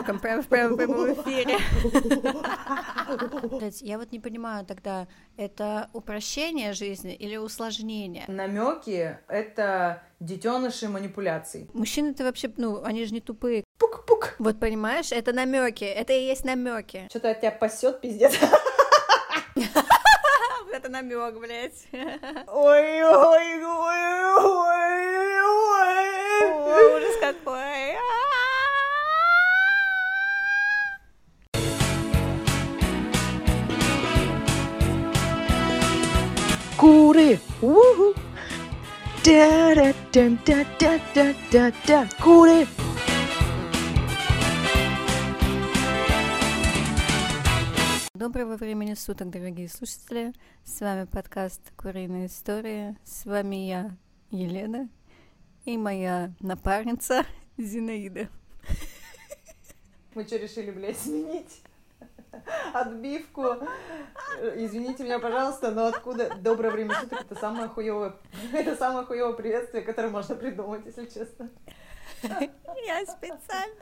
намеком прямо в прямом эфире. Я вот не понимаю тогда, это упрощение жизни или усложнение? Намеки — это детеныши манипуляций. Мужчины-то вообще, ну, они же не тупые. Пук-пук. Вот понимаешь, это намеки, это и есть намеки. Что-то от тебя пасет, пиздец. Это намек, блядь. Ой, ой, ой, ой, ой. Ужас какой. Куры! Уху! Да-да-да-да-да-да-да! Куры! Доброго времени суток, дорогие слушатели. С вами подкаст «Куриные истории». С вами я, Елена, и моя напарница Зинаида. Мы что, решили, блядь, сменить? Отбивку. Извините меня, пожалуйста, но откуда доброе время суток это самое хуевое, это самое хуевое приветствие, которое можно придумать, если честно. Я специально.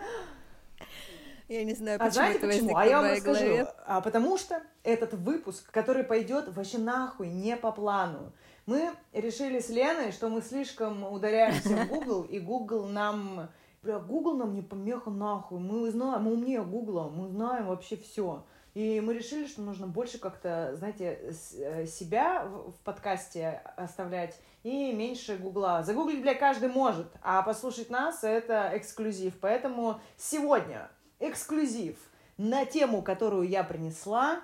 Я не знаю, почему а знаете это почему? А я вам расскажу. А потому что этот выпуск, который пойдет вообще нахуй не по плану. Мы решили с Леной, что мы слишком ударяемся в Google, и Google нам Бля, Google нам не помеха нахуй. Мы знаем, мы умнее Гугла, мы знаем вообще все. И мы решили, что нужно больше как-то, знаете, э, себя в подкасте оставлять и меньше гугла. Загуглить, бля, каждый может, а послушать нас — это эксклюзив. Поэтому сегодня эксклюзив на тему, которую я принесла,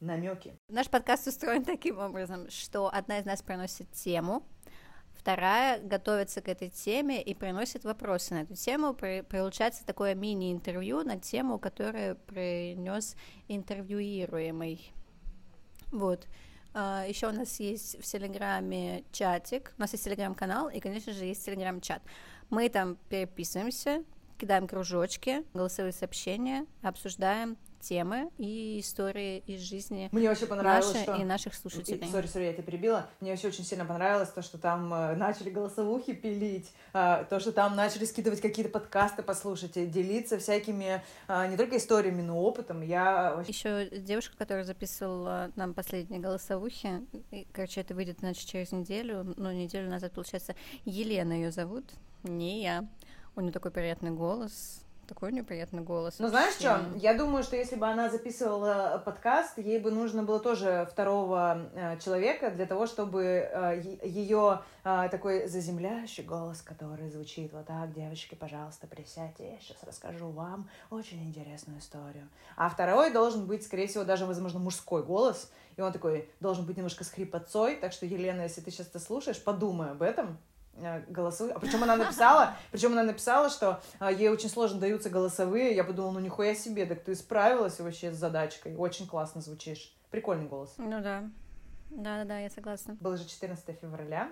намеки. Наш подкаст устроен таким образом, что одна из нас приносит тему, Вторая готовится к этой теме и приносит вопросы на эту тему. Получается такое мини-интервью на тему, которую принес интервьюируемый. Вот. А, Еще у нас есть в Телеграме чатик, у нас есть Телеграм-канал, и, конечно же, есть Телеграм-чат. Мы там переписываемся, кидаем кружочки, голосовые сообщения, обсуждаем темы и истории из жизни Мне вообще понравилось, наши что... и наших слушателей. Sorry, sorry, я тебя перебила. Мне вообще очень сильно понравилось то, что там э, начали голосовухи пилить, э, то, что там начали скидывать какие-то подкасты послушать, делиться всякими э, не только историями, но опытом. Я Еще девушка, которая записывала нам последние голосовухи, и, короче, это выйдет, значит, через неделю, ну, неделю назад, получается, Елена ее зовут, не я. У нее такой приятный голос, такой неприятный голос. Ну, знаешь что, я думаю, что если бы она записывала подкаст, ей бы нужно было тоже второго э, человека для того, чтобы э, ее э, такой заземляющий голос, который звучит вот так, девочки, пожалуйста, присядьте, я сейчас расскажу вам очень интересную историю. А второй должен быть, скорее всего, даже, возможно, мужской голос, и он такой должен быть немножко с хрипотцой, так что, Елена, если ты сейчас это слушаешь, подумай об этом, Э, голосовые. А причем она написала, причем она написала, что а, ей очень сложно даются голосовые. Я подумала, ну нихуя себе, так ты справилась вообще с задачкой. Очень классно звучишь. Прикольный голос. Ну да. Да-да-да, я согласна. Было же 14 февраля.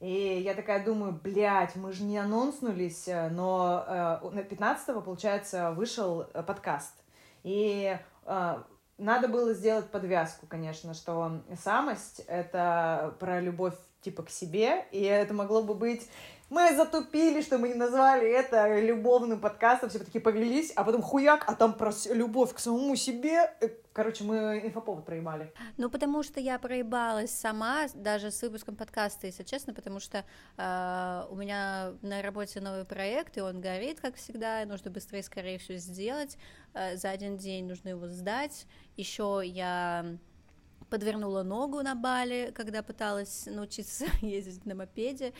И я такая думаю, блядь, мы же не анонснулись, э, но э, на 15 получается, вышел э, подкаст. И э, надо было сделать подвязку, конечно, что самость — это про любовь типа к себе, и это могло бы быть мы затупили, что мы не назвали это любовным подкастом, все такие повелись, а потом хуяк, а там про любовь к самому себе. Э, короче, мы инфоповод проебали. Ну, потому что я проебалась сама, даже с выпуском подкаста, если честно, потому что э, у меня на работе новый проект, и он горит, как всегда, и нужно быстрее, скорее все сделать. Э, за один день нужно его сдать. Еще я подвернула ногу на Бали, когда пыталась научиться ездить на мопеде,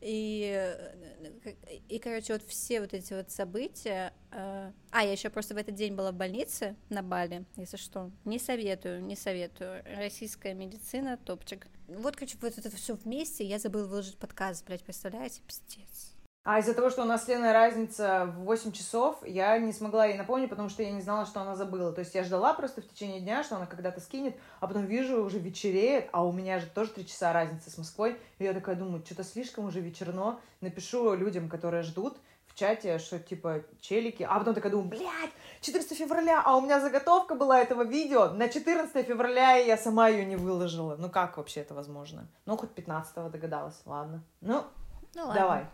и, э, и, короче, вот все вот эти вот события, э, а, я еще просто в этот день была в больнице на Бали, если что, не советую, не советую, российская медицина, топчик. Вот, короче, вот это все вместе, я забыла выложить подкаст, блядь, представляете, пиздец. А из-за того, что у нас с Леной разница в 8 часов, я не смогла ей напомнить, потому что я не знала, что она забыла. То есть я ждала просто в течение дня, что она когда-то скинет, а потом вижу, уже вечереет, а у меня же тоже 3 часа разницы с Москвой. И я такая думаю, что-то слишком уже вечерно. Напишу людям, которые ждут, в чате, что типа челики, а потом такая думаю, блядь, 14 февраля, а у меня заготовка была этого видео на 14 февраля, и я сама ее не выложила. Ну как вообще это возможно? Ну хоть 15 догадалась, ладно. Ну, ну ладно. давай.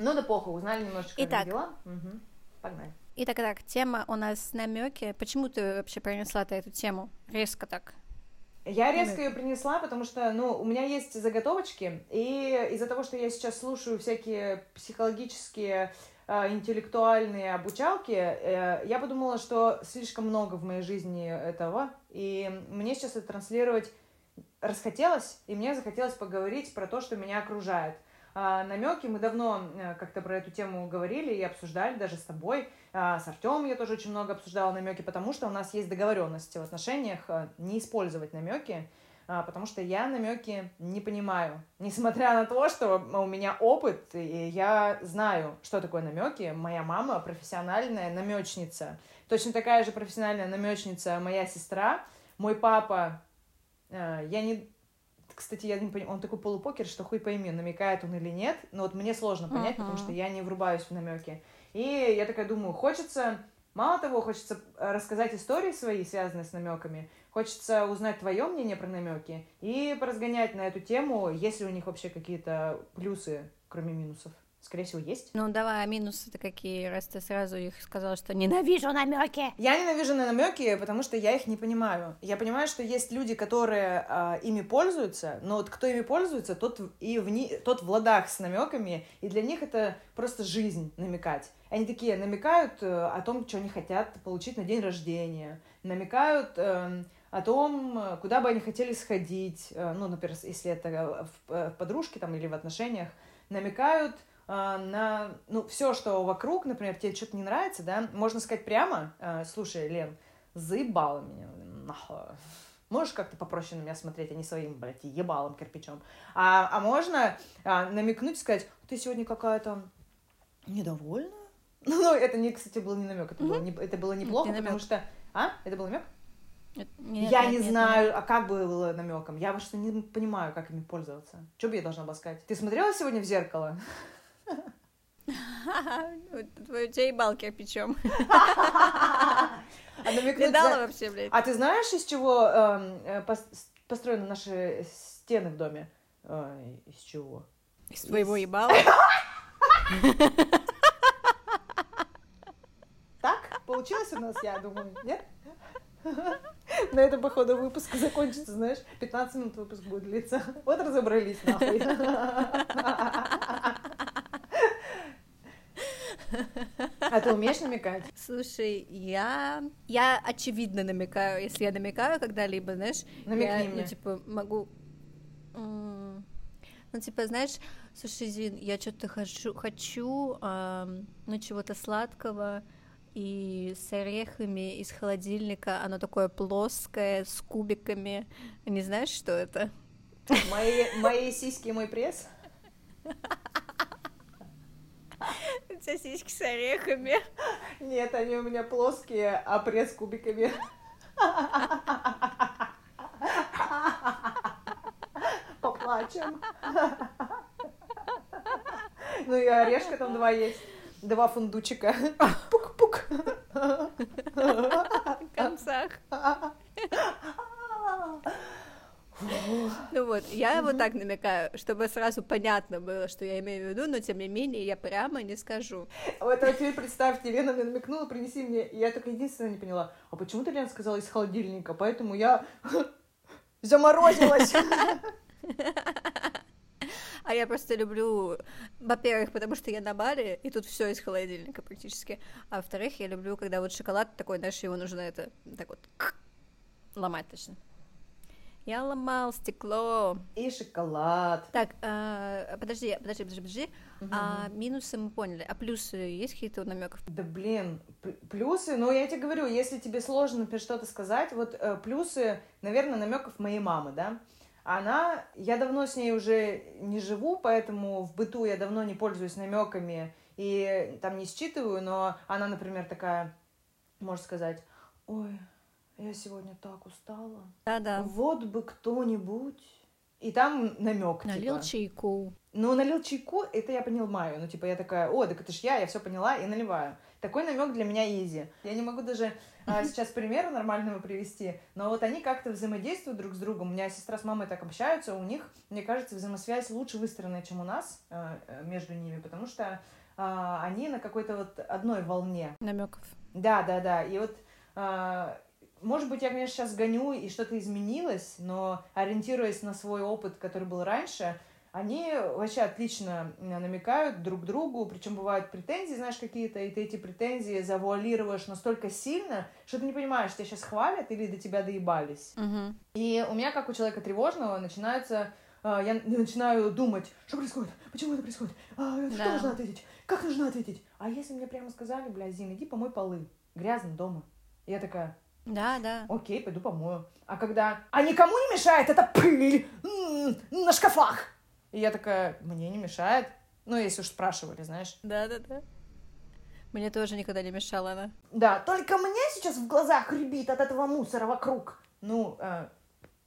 Ну да похуй, узнали немножечко Итак, дела. Угу. Погнали. Итак, так, тема у нас намеки. Почему ты вообще принесла ты эту тему резко так? Я резко ее принесла, потому что, ну, у меня есть заготовочки, и из-за того, что я сейчас слушаю всякие психологические, э, интеллектуальные обучалки, э, я подумала, что слишком много в моей жизни этого, и мне сейчас это транслировать расхотелось, и мне захотелось поговорить про то, что меня окружает. А, намеки мы давно э, как-то про эту тему говорили и обсуждали даже с тобой. А, с Артемом я тоже очень много обсуждала намеки, потому что у нас есть договоренности в отношениях э, не использовать намеки, а, потому что я намеки не понимаю. Несмотря на то, что у меня опыт, и я знаю, что такое намеки. Моя мама профессиональная намечница. Точно такая же профессиональная намечница моя сестра. Мой папа Э, я не... Кстати, я не понимаю, он такой полупокер, что хуй пойми, намекает он или нет, но вот мне сложно понять, uh-huh. потому что я не врубаюсь в намеки. И я такая думаю, хочется, мало того, хочется э, рассказать истории свои, связанные с намеками, хочется узнать твое мнение про намеки и поразгонять на эту тему, есть ли у них вообще какие-то плюсы, кроме минусов. Скорее всего, есть. Ну, давай, а минусы-то какие, раз ты сразу их сказала, что ненавижу намеки. Я ненавижу намеки, потому что я их не понимаю. Я понимаю, что есть люди, которые э, ими пользуются, но вот кто ими пользуется, тот и в ни... тот в ладах с намеками, и для них это просто жизнь намекать. Они такие намекают э, о том, что они хотят получить на день рождения, намекают э, о том, куда бы они хотели сходить, э, ну, например, если это в, в подружке там или в отношениях, намекают на, ну, все, что вокруг, например, тебе что-то не нравится, да, можно сказать прямо, а, слушай, Лен, заебала меня, нахуй. Можешь как-то попроще на меня смотреть, а не своим, блядь, ебалом кирпичом. А, а можно а, намекнуть и сказать, ты сегодня какая-то недовольна? Ну, ну, это, не, кстати, был не намек, это, mm-hmm. было, не, это было неплохо, не потому что... А? Это был намек? Нет, я нет, не нет, знаю, нет. а как было намеком. Я вообще не понимаю, как ими пользоваться. Что бы я должна была сказать? Ты смотрела сегодня в зеркало? Твою тебя кирпичом. А Видала вообще, блядь? А ты знаешь, из чего эм, э, построены наши стены в доме? Из чего? Из твоего ебала? Так получилось у нас, я думаю, нет? На этом, походу, выпуск закончится, знаешь, 15 минут выпуск будет длиться. Вот разобрались, нахуй. А ты умеешь намекать? Слушай, я... Я очевидно намекаю, если я намекаю когда-либо, знаешь... Намекни я, мне. Ну, типа, могу... Ну, типа, знаешь, слушай, Зин, я что-то хочу, хочу эм, ну, чего-то сладкого, и с орехами из холодильника, оно такое плоское, с кубиками. Не знаешь, что это? Мои, мои сиськи, мой пресс? Сиськи с орехами. Нет, они у меня плоские, а пресс кубиками. Поплачем. Ну и орешка там два есть. Два фундучика. Пук-пук. В концах. Ну вот, я вот так намекаю, чтобы сразу понятно было, что я имею в виду, но тем не менее я прямо не скажу. Вот а теперь представьте, Лена мне намекнула, принеси мне, и я только единственное не поняла, а почему ты, Лена, сказала из холодильника, поэтому я заморозилась. А я просто люблю, во-первых, потому что я на баре, и тут все из холодильника практически. А во-вторых, я люблю, когда вот шоколад такой, знаешь, его нужно это так вот ломать точно. Я ломал стекло. И шоколад. Так, а, подожди, подожди, подожди, подожди. Угу. А минусы мы поняли. А плюсы есть какие-то намеков? Да блин, плюсы, ну я тебе говорю, если тебе сложно, что-то сказать, вот э, плюсы, наверное, намеков моей мамы, да. Она, я давно с ней уже не живу, поэтому в быту я давно не пользуюсь намеками и там не считываю, но она, например, такая, может сказать, ой, я сегодня так устала. Да-да. Вот бы кто-нибудь. И там намек. Налил типа. чайку. Ну, налил чайку, это я понимаю. Ну, типа, я такая, о, так это ж я, я все поняла и наливаю. Такой намек для меня изи. Я не могу даже а, сейчас примера нормального привести, но вот они как-то взаимодействуют друг с другом. У меня сестра с мамой так общаются, у них, мне кажется, взаимосвязь лучше выстроена, чем у нас а, между ними, потому что а, они на какой-то вот одной волне. Намеков. Да, да, да. И вот, а, может быть, я, конечно, сейчас гоню, и что-то изменилось, но ориентируясь на свой опыт, который был раньше, они вообще отлично намекают друг другу, причем бывают претензии, знаешь, какие-то, и ты эти претензии завуалируешь настолько сильно, что ты не понимаешь, тебя сейчас хвалят или до тебя доебались. Угу. И у меня, как у человека тревожного, начинается а, я начинаю думать, что происходит, почему это происходит, а, что Да. нужно ответить, как нужно ответить. А если мне прямо сказали, бля, Зин, иди помой полы, грязно дома. Я такая, Да, да. окей, пойду помою. А когда, а никому не мешает эта пыль м, на шкафах? И я такая, мне не мешает. Ну, если уж спрашивали, знаешь. Да, да, да. Мне тоже никогда не мешала она. Да, только мне сейчас в глазах рябит от этого мусора вокруг. Ну, э,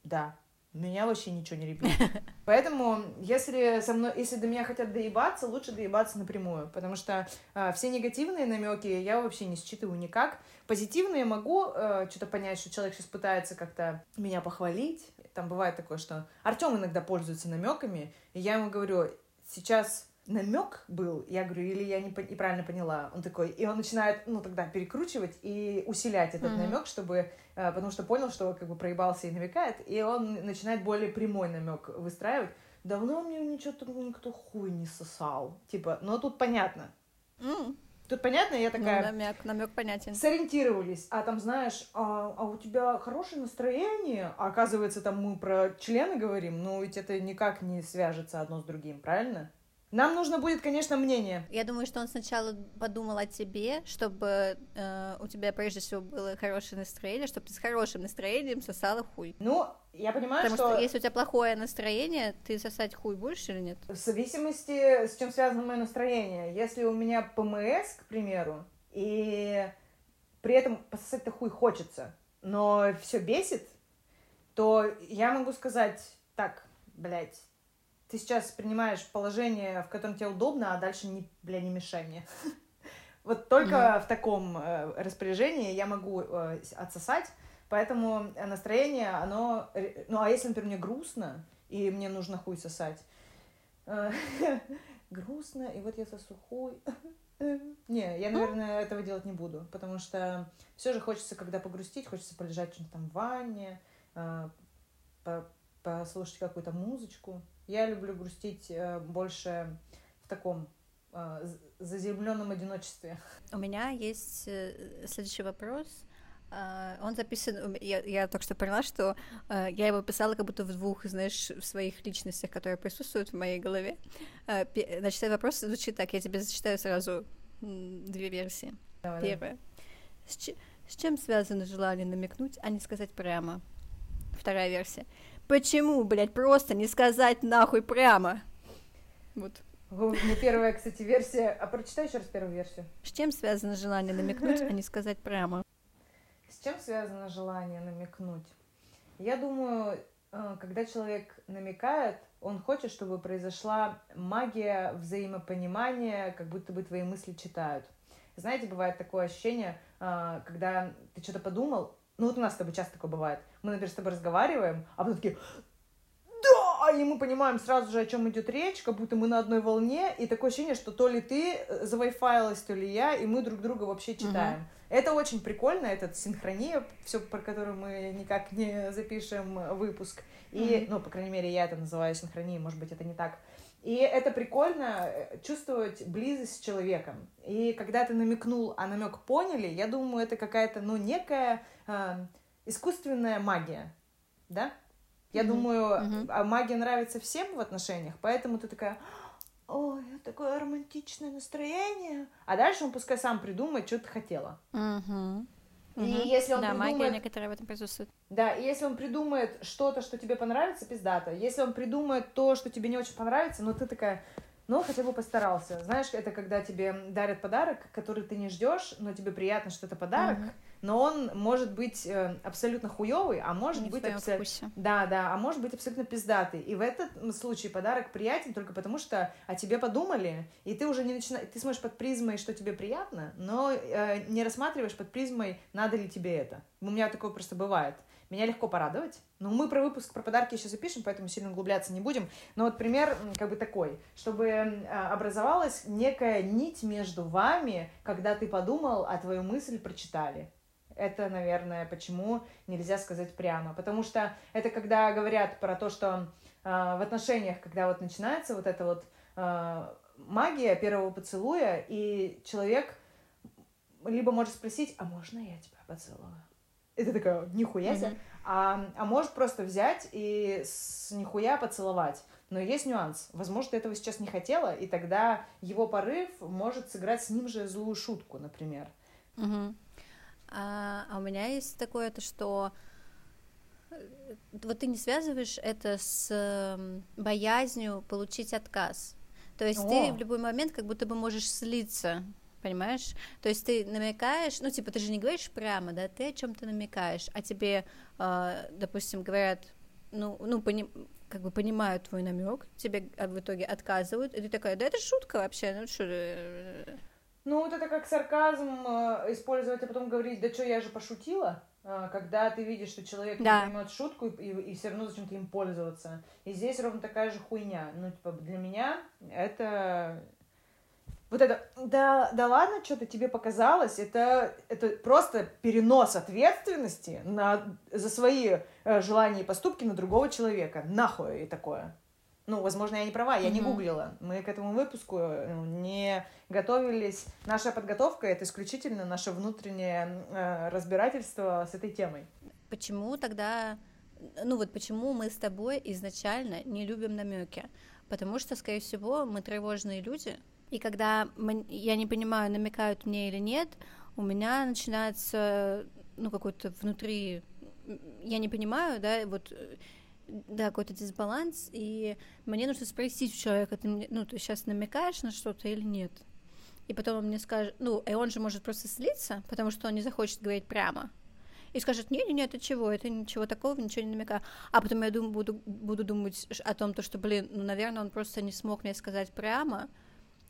да, меня вообще ничего не рябит. Поэтому, если со мной, если до меня хотят доебаться, лучше доебаться напрямую, потому что э, все негативные намеки я вообще не считываю никак. Позитивные могу э, что-то понять, что человек сейчас пытается как-то меня похвалить. Там бывает такое, что Артем иногда пользуется намеками, и я ему говорю, сейчас намек был, я говорю, или я не по- неправильно поняла. Он такой, и он начинает, ну, тогда перекручивать и усилять этот Мгм. намек, чтобы, потому что понял, что как бы проебался и намекает, и он начинает более прямой намек выстраивать. Давно мне ничего никто хуй не сосал. Типа, ну тут понятно. М, Тут понятно, я ну, такая, намек, намек понятен. сориентировались, а там, знаешь, а, а у тебя хорошее настроение, а оказывается, там мы про члены говорим, ну ведь это никак не свяжется одно с другим, правильно? Нам нужно будет, конечно, мнение. Я думаю, что он сначала подумал о тебе, чтобы э, у тебя прежде всего было хорошее настроение, чтобы ты с хорошим настроением сосала хуй. Ну, я понимаю, Потому что... если у тебя плохое настроение, ты сосать хуй будешь или нет? в зависимости, с чем связано мое настроение. Если у меня ПМС, к примеру, и при этом пососать-то хуй хочется, но все бесит, то я могу сказать так, блядь, ты сейчас принимаешь положение, в котором тебе удобно, а дальше, не, бля, не мешай мне. Вот только в таком э, распоряжении я могу э, отсосать, поэтому настроение, оно... Ну, а если, например, мне грустно, и мне нужно хуй сосать, э, грустно, и вот я сосу хуй. Не, я, наверное, этого делать не буду, потому что все же хочется, когда погрустить, хочется полежать что-нибудь там в ванне, э, по- послушать какую-то музычку. Я люблю грустить э, больше в таком э, заземленном одиночестве. У меня есть э, следующий вопрос. А, Он записан, я, я только что поняла, что э, я его писала как будто в двух, знаешь, в своих личностях, которые присутствуют в моей голове. Э, Значит, этот вопрос звучит так, я тебе зачитаю сразу две версии. Давай. Первая. С, с чем связано желание намекнуть, а не сказать прямо? Вторая версия. Почему, блядь, просто не сказать нахуй прямо? Вот. Меня первая, кстати, версия. А прочитай еще раз первую версию. С чем связано желание намекнуть, а не сказать прямо? С чем связано желание намекнуть? Я думаю, э, когда человек намекает, он хочет, чтобы произошла магия взаимопонимания, как будто бы твои мысли читают. Знаете, бывает такое ощущение, э, когда ты что-то подумал, ну вот у нас с тобой часто такое бывает, мы, например, с тобой разговариваем, а потом такие, да, и мы понимаем сразу же, о чем идет речь, как будто мы на одной волне, и такое ощущение, что то ли ты э, завайфайлась, то ли я, и мы друг друга вообще читаем. Это очень прикольно, это синхрония, все про которую мы никак не запишем э, выпуск. И, Мгм. ну, по крайней мере, я это называю синхронией, может быть, это не так. И это прикольно э, чувствовать близость с человеком. И когда ты намекнул, а намек поняли, я думаю, это какая-то, ну, некая э, искусственная магия, да? Я Мгм. думаю, Мгм. а магия нравится всем в отношениях, поэтому ты такая, ой, такое романтичное настроение. А дальше он пускай сам придумает, что ты хотела. Мгм. И если он да, магия придумает- некоторая в этом присутствует. Да, и если он придумает что-то, что тебе понравится, пиздато. Если он придумает то, что тебе не очень понравится, но ты такая, ну, хотя бы постарался. Знаешь, это когда тебе дарят подарок, который ты не ждешь, но тебе приятно, что это подарок, Мгм. Но он может быть э, абсолютно хуёвый, а может Не быть абсолютно... Да, да, а может быть абсолютно пиздатый. И в этот случае подарок приятен только потому, что о тебе подумали, и ты уже не начинаешь... Ты смотришь под призмой, что тебе приятно, но э, не рассматриваешь под призмой, надо ли тебе это. У меня такое просто бывает. меня легко порадовать. Ну, мы про выпуск, про подарки еще запишем, поэтому сильно углубляться не будем. Но вот пример как бы такой, чтобы а, образовалась некая нить между вами, когда ты подумал, а твою мысль прочитали. Это, наверное, почему нельзя сказать прямо. Потому что это когда говорят про то, что э, в отношениях, когда вот начинается вот эта вот э, магия первого поцелуя, и человек либо может спросить, а можно я тебя поцелую? Ты такая, нихуя себе. Mm-hmm. А, а может просто взять и с нихуя поцеловать. Но есть нюанс. Возможно, ты этого сейчас не хотела, и тогда его порыв может сыграть с ним же злую шутку, например. Угу. А, а у меня есть такое, то что вот ты не связываешь это с боязнью получить отказ. То есть О. ты в любой момент как будто бы можешь слиться понимаешь? То есть ты намекаешь, ну, типа, ты же не говоришь прямо, да, ты о чем-то намекаешь, а тебе, э, допустим, говорят, ну, ну, пони, как бы понимают твой намек, тебе а, в итоге отказывают, и ты такая, да это шутка вообще, ну что Ну, вот это как сарказм э, использовать, а потом говорить, да что, я же пошутила, э, когда ты видишь, что человек да. не поймет шутку, и, и, и все равно зачем-то им пользоваться. И здесь ровно такая же хуйня. Ну, типа, для меня это вот это, да, да ладно, что-то тебе показалось, это, это просто перенос ответственности на, за свои э, желания и поступки на другого человека. Нахуй и такое. Ну, возможно, я не права, я mm-hmm. не гуглила. Мы к этому выпуску э, не готовились. Наша подготовка — это исключительно наше внутреннее э, разбирательство с этой темой. Почему тогда, ну вот почему мы с тобой изначально не любим намеки? Потому что, скорее всего, мы тревожные люди, и когда я не понимаю, намекают мне или нет, у меня начинается, ну, какой-то внутри, я не понимаю, да, вот, да, какой-то дисбаланс, и мне нужно спросить у человека, ты, ну, ты сейчас намекаешь на что-то или нет? И потом он мне скажет, ну, и он же может просто слиться, потому что он не захочет говорить прямо, и скажет, нет, это чего, это ничего такого, ничего не намекаю. А потом я думаю, буду, буду думать о том, то, что, блин, ну, наверное, он просто не смог мне сказать прямо,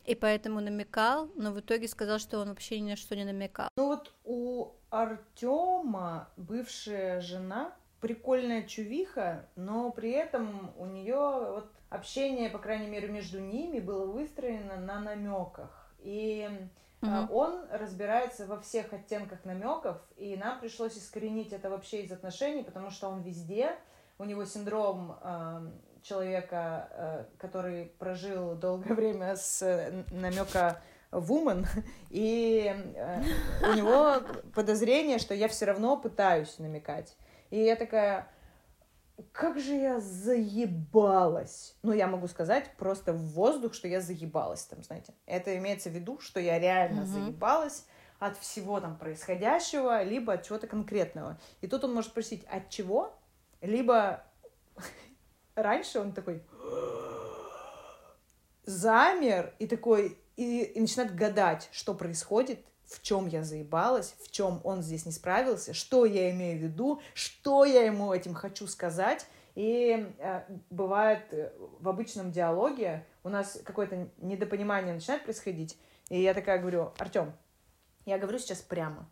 и поэтому намекал, но в итоге сказал, что он вообще ни на что не намекал. Ну вот у Артема бывшая жена прикольная чувиха, но при этом у нее вот общение, по крайней мере, между ними было выстроено на намеках. И Uh-huh. Он разбирается во всех оттенках намеков, и нам пришлось искоренить это вообще из отношений, потому что он везде, у него синдром человека, э, который прожил долгое время с э, намека woman, и э, у него подозрение, что я все равно пытаюсь намекать. И я такая, как же я заебалась. Ну, я могу сказать просто в воздух, что я заебалась там, знаете. Это имеется в виду, что я реально mm-hmm. заебалась от всего там происходящего, либо от чего-то конкретного. И тут он может спросить, от чего? Либо раньше он такой замер и такой и, и начинает гадать, что происходит, в чем я заебалась, в чем он здесь не справился, что я имею в виду, что я ему этим хочу сказать. И э, бывает э, в обычном диалоге у нас какое-то недопонимание начинает происходить, и я такая говорю, Артем, я говорю сейчас прямо,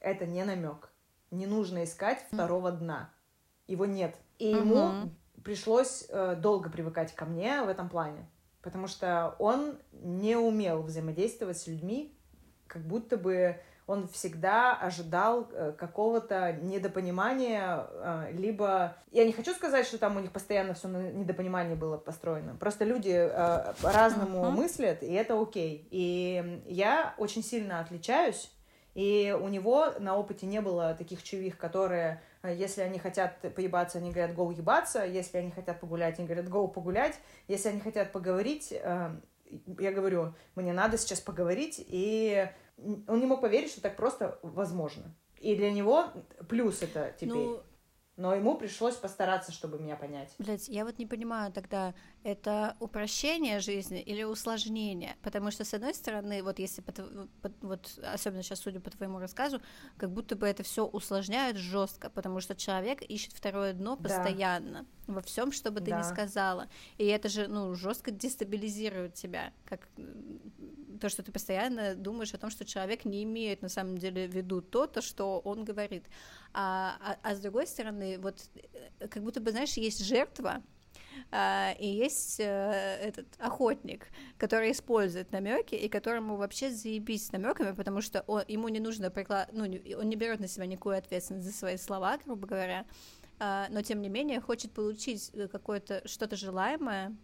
это не намек, не нужно искать второго дна, его нет, и ему пришлось э, долго привыкать ко мне в этом плане, потому что он не умел взаимодействовать с людьми, как будто бы он всегда ожидал э, какого-то недопонимания, э, либо... Я не хочу сказать, что там у них постоянно все на недопонимании было построено. Просто люди э, по-разному uh-huh. мыслят, и это окей. И я очень сильно отличаюсь, и у него на опыте не было таких чувих, которые а если они хотят поебаться, они говорят «гоу ебаться», если они хотят погулять, они говорят «гоу погулять», если они хотят поговорить, э, я говорю, мне надо сейчас поговорить, и он не мог поверить, что так просто возможно. И для него плюс это теперь. Ну... Но ему пришлось постараться, чтобы меня понять. Блять, я вот не понимаю тогда, это упрощение жизни или усложнение? Потому что, с одной стороны, вот если, по, по, вот особенно сейчас, судя по твоему рассказу, как будто бы это все усложняет жестко, потому что человек ищет второе дно постоянно да. во всем, что бы ты да. ни сказала. И это же, ну, жестко дестабилизирует тебя, как то, что ты постоянно думаешь о том, что человек не имеет на самом деле в виду то, то, что он говорит. А, а, а с другой стороны, вот э, как будто бы, знаешь, есть жертва, и есть э, этот охотник, который использует намеки и которому вообще заебись с намеками, потому что он, ему не нужно приклад... ну, он не берет на себя никакую ответственность за свои слова, грубо говоря, а, но тем не менее хочет получить э, какое-то что-то желаемое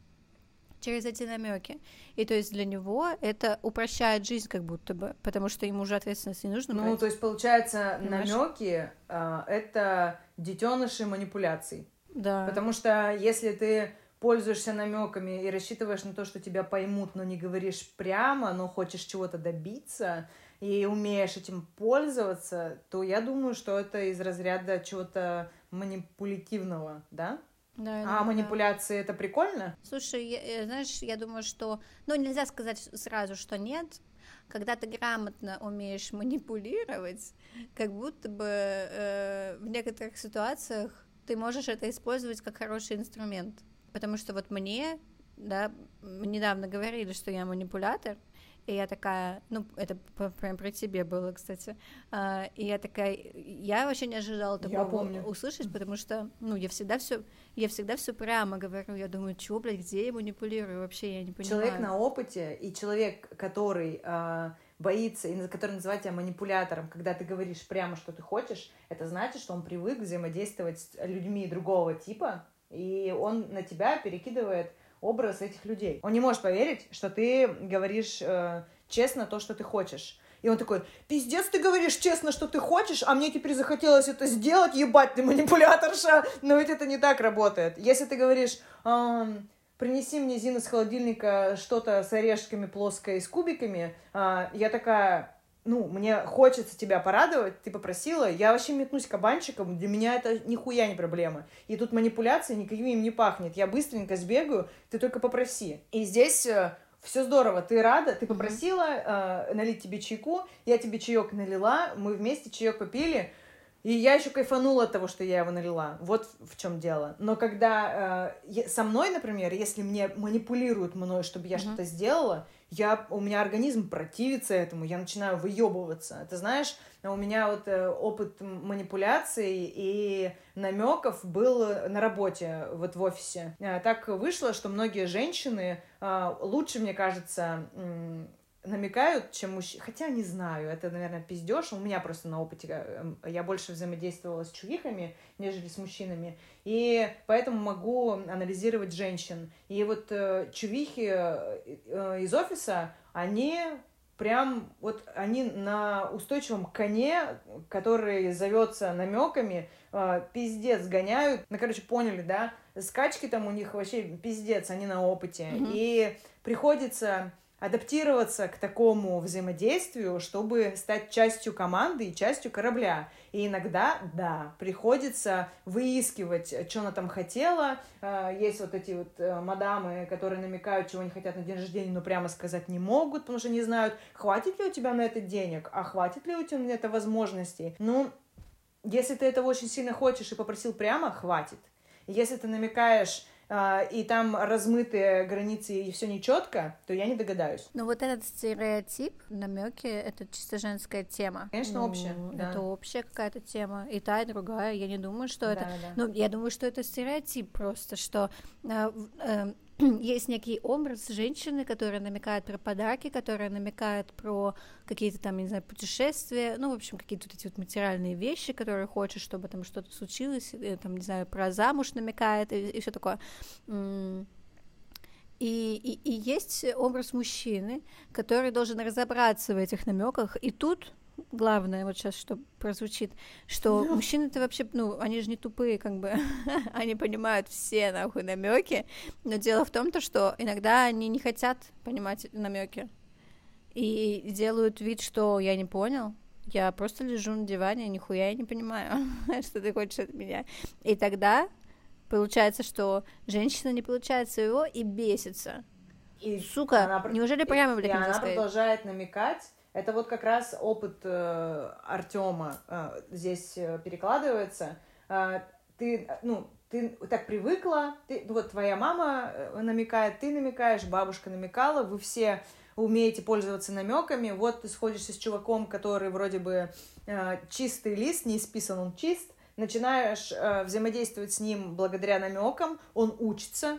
через эти намеки. И то есть для него это упрощает жизнь как будто бы, потому что ему уже ответственность не нужно. Ну, брать. то есть получается, намеки э, это детеныши манипуляций. Да. Потому что если ты пользуешься намеками и рассчитываешь на то, что тебя поймут, но не говоришь прямо, но хочешь чего-то добиться и умеешь этим пользоваться, то я думаю, что это из разряда чего-то манипулятивного, да? Да, а да, манипуляции это прикольно? Слушай, я, э, знаешь, я думаю, что, ну, нельзя сказать сразу, что нет. Когда ты грамотно умеешь манипулировать, как будто бы э, в некоторых ситуациях ты можешь это использовать как хороший инструмент. Потому что вот мне, да, недавно говорили, что я манипулятор, и я такая, ну, это прям при тебе было, кстати. А, и я такая, я вообще не ожидала такого услышать, потому что, ну, я всегда все, я всегда все прямо говорю. Я думаю, чего, блядь, где я манипулирую? Вообще я не понимаю. Человек на опыте и человек, который а, боится, и который называет тебя манипулятором, когда ты говоришь прямо, что ты хочешь, это значит, что он привык взаимодействовать с людьми другого типа, и он на тебя перекидывает образ этих людей. Он не может поверить, что ты говоришь э, честно то, что ты хочешь. И он такой, пиздец, ты говоришь честно, что ты хочешь, а мне теперь захотелось это сделать, ебать, ты манипуляторша. Но ведь это не так работает. Если ты говоришь, принеси мне, Зина, с холодильника что-то с орешками плоское и с кубиками, э, я такая, ну, мне хочется тебя порадовать, ты попросила, я вообще метнусь кабанчиком, для меня это нихуя не проблема. И тут манипуляция никаким им не пахнет. Я быстренько сбегаю, ты только попроси. И здесь э, все здорово, ты рада, ты попросила э, налить тебе чайку, я тебе чаек налила, мы вместе чаек попили, и я еще кайфанула от того, что я его налила. Вот в чем дело. Но когда э, со мной, например, если мне манипулируют мной, чтобы я mm-hmm. что-то сделала, я, у меня организм противится этому, я начинаю выебываться. Ты знаешь, у меня вот э, опыт манипуляций и намеков был на работе, вот в офисе. Э, так вышло, что многие женщины э, лучше, мне кажется, намекают, чем мужчины. Хотя не знаю, это, наверное, пиздеж. У меня просто на опыте эм, я больше взаимодействовала с чувихами, нежели с мужчинами. И поэтому могу анализировать женщин. И вот э, чувихи э, э, из офиса, они прям вот они на устойчивом коне, который зовется намеками, э, пиздец гоняют. Ну, короче, поняли, да? Скачки там у них вообще пиздец, они на опыте. Mm-hmm. И приходится адаптироваться к такому взаимодействию, чтобы стать частью команды и частью корабля. И иногда, да, приходится выискивать, что она там хотела. А, есть вот эти вот э, мадамы, которые намекают, чего они хотят на день рождения, но прямо сказать не могут, потому что не знают, хватит ли у тебя на это денег, а хватит ли у тебя на это возможностей. Ну, если ты этого очень сильно хочешь и попросил прямо, хватит. Если ты намекаешь и там размытые границы и все нечетко, то я не догадаюсь. Ну вот этот стереотип, намеки, это чисто женская тема. Конечно, ну, общая. Да. Это общая какая-то тема. И та, и другая. Я не думаю, что да, это. Да. Ну, я думаю, что это стереотип просто, что э, э, есть некий образ женщины, которая намекает про подарки, которая намекает про какие-то там, не знаю, путешествия, ну, в общем, какие-то вот эти вот материальные вещи, которые хочет, чтобы там что-то случилось, и, там, не знаю, про замуж намекает и, и все такое. И, и, и есть образ мужчины, который должен разобраться в этих намеках, и тут главное вот сейчас, что прозвучит, что ну. мужчины-то вообще, ну, они же не тупые, как бы, они понимают все нахуй намеки, но дело в том, то, что иногда они не хотят понимать намеки и делают вид, что я не понял, я просто лежу на диване, нихуя я не понимаю, что ты хочешь от меня. И тогда Получается, что женщина не получает своего и бесится. И Сука, она, неужели прямо, блядь, и она сказать? продолжает намекать. Это вот как раз опыт э, Артема э, здесь э, перекладывается. Э, ты, ну, ты так привыкла, ты, вот твоя мама э, намекает, ты намекаешь, бабушка намекала, вы все умеете пользоваться намеками. Вот ты сходишься с чуваком, который вроде бы э, чистый лист, не исписан, он чист. Начинаешь э, взаимодействовать с ним благодаря намекам, он учится,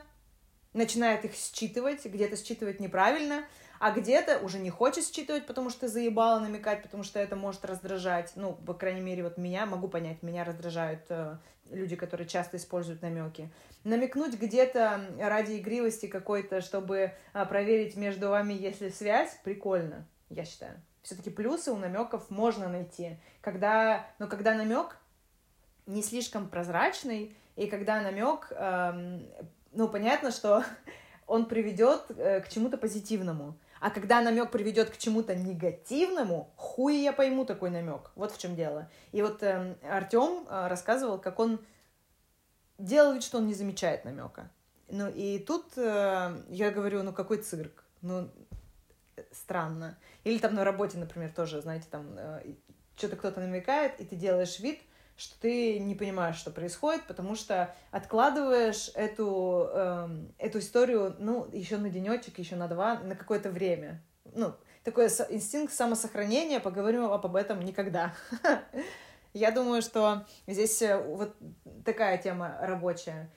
начинает их считывать, где-то считывать неправильно, а где-то уже не хочет считывать, потому что заебало намекать, потому что это может раздражать. Ну, по крайней мере, вот меня, могу понять, меня раздражают э, люди, которые часто используют намеки. Намекнуть где-то ради игривости какой-то, чтобы а, проверить между вами, если связь, прикольно, я считаю. Все-таки плюсы у намеков можно найти. Когда, но когда намек не слишком прозрачный, и когда намек, эм, ну, понятно, что он приведет э, к чему-то позитивному. А когда намек приведет к чему-то негативному, хуй я пойму такой намек. Вот в чем дело. И вот э, Артем э, рассказывал, как он делал вид, что он не замечает намека. Ну и тут э, я говорю, ну какой цирк? Ну, странно. Или там на работе, например, тоже, знаете, там э, что-то кто-то намекает, и ты делаешь вид, что ты не понимаешь, что происходит, потому что откладываешь эту, э, эту историю, ну, еще на денечек, еще на два, на какое-то время. Ну, такой инстинкт самосохранения, поговорим об этом никогда. Я думаю, что здесь э, вот такая тема рабочая.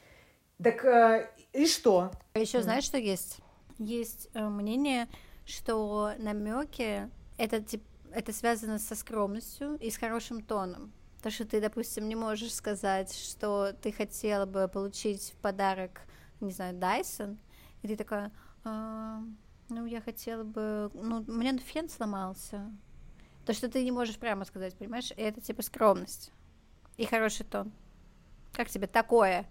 Так э, и что? А еще знаешь, что есть? Есть э, мнение, что намеки это тип, это связано со скромностью и с хорошим тоном. То, что ты, допустим, не можешь сказать, что ты хотела бы получить в подарок, не знаю, Дайсон, и ты такая, а, ну, я хотела бы, ну, у меня фен сломался. То, что ты не можешь прямо сказать, понимаешь, это типа скромность и хороший тон. Как тебе такое,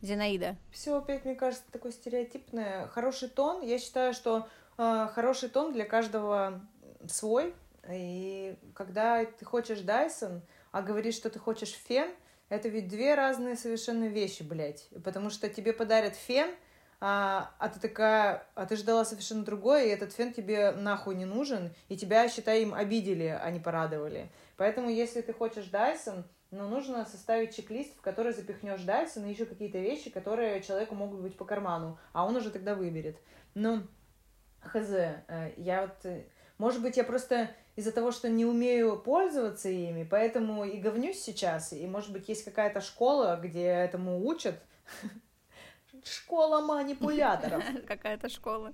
Зинаида? Все опять, мне кажется, такое стереотипное. Хороший тон, я считаю, что э, хороший тон для каждого свой. И когда ты хочешь Дайсон, а говоришь, что ты хочешь фен, это ведь две разные совершенно вещи, блядь. Потому что тебе подарят фен, а, а ты такая, а ты ждала совершенно другое, и этот фен тебе нахуй не нужен, и тебя, считай, им обидели, а не порадовали. Поэтому, если ты хочешь Дайсон, ну, нужно составить чек-лист, в который запихнешь Дайсон и еще какие-то вещи, которые человеку могут быть по карману, а он уже тогда выберет. Ну, хз, э, я вот э, может быть, я просто из-за того, что не умею пользоваться ими, поэтому и говнюсь сейчас. И, может быть, есть какая-то школа, где этому учат. Школа манипуляторов. Какая-то школа.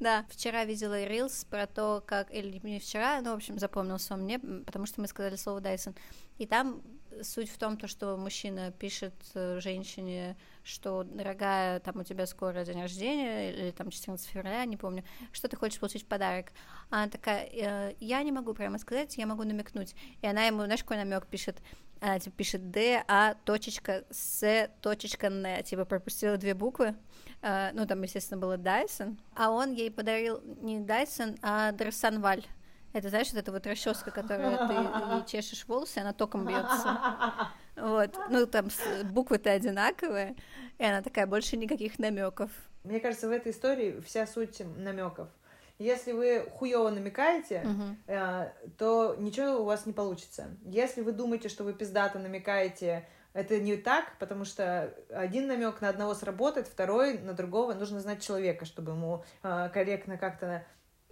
Да, вчера видела рилс про то, как, или не вчера, ну, в общем, запомнился он мне, потому что мы сказали слово Дайсон. И там суть в том, то, что мужчина пишет э, женщине, что, дорогая, там у тебя скоро день рождения, или там 14 февраля, не помню, что ты хочешь получить в подарок. Она такая, «Э, я не могу прямо сказать, я могу намекнуть. И она ему, знаешь, какой намек пишет? Она типа пишет Д, А, точечка, С, точечка, Н, типа пропустила две буквы, ну, там, естественно, было Дайсон, а он ей подарил не Дайсон, а Драсанваль. Это, знаешь, вот эта вот расческа, которую ты чешешь волосы, она током бьется. Вот, ну там буквы-то одинаковые, и она такая, больше никаких намеков. Мне кажется, в этой истории вся суть намеков. Если вы хуево намекаете, uh-huh. э, то ничего у вас не получится. Если вы думаете, что вы пиздато намекаете, это не так, потому что один намек на одного сработает, второй на другого. Нужно знать человека, чтобы ему э, корректно как-то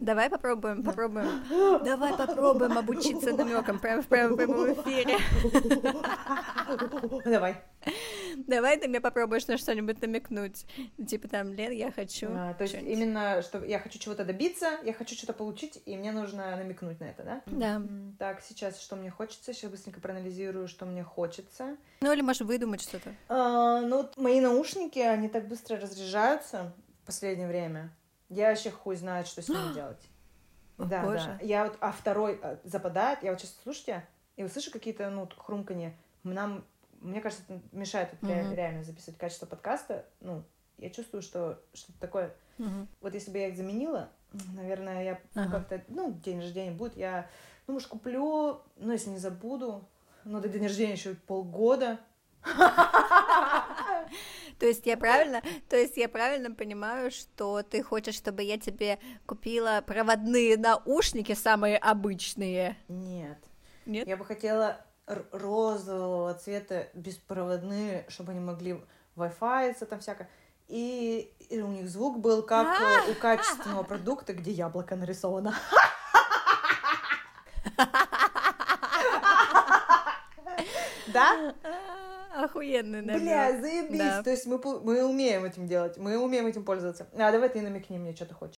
Давай попробуем, попробуем. Давай попробуем обучиться намекам прямо в прямом эфире. Давай. Давай ты мне попробуешь на что-нибудь намекнуть. Типа там, Лен, я хочу. А, то есть именно, что я хочу чего-то добиться, я хочу что-то получить, и мне нужно намекнуть на это, да? Да. Так, сейчас что мне хочется? Сейчас быстренько проанализирую, что мне хочется. Ну или можешь выдумать что-то. А, ну, мои наушники, они так быстро разряжаются в последнее время. Я вообще хуй знает, что с ним делать. да, да. Я вот, а второй а, западает, я вот сейчас слушайте, и вы слышите какие-то, ну, хрумканье. Нам, мне кажется, это мешает вот, mm-hmm. реально записывать качество подкаста. Ну, я чувствую, что что-то такое. Mm-hmm. Вот если бы я их заменила, наверное, я uh-huh. как-то, ну, день рождения будет, я, ну, может, куплю, ну, если не забуду, ну, до дня рождения еще полгода. То есть я правильно, то есть я правильно понимаю, что ты хочешь, чтобы я тебе купила проводные наушники самые обычные? Нет. Нет? Я бы хотела розового цвета беспроводные, чтобы они могли Wi-Fi там всякое. И, и у них звук был как а! у качественного продукта, где яблоко нарисовано. Да? Охуенный намек. Бля, заебись. Да. То есть мы, мы умеем этим делать, мы умеем этим пользоваться. А давай ты намекни мне, что ты хочешь.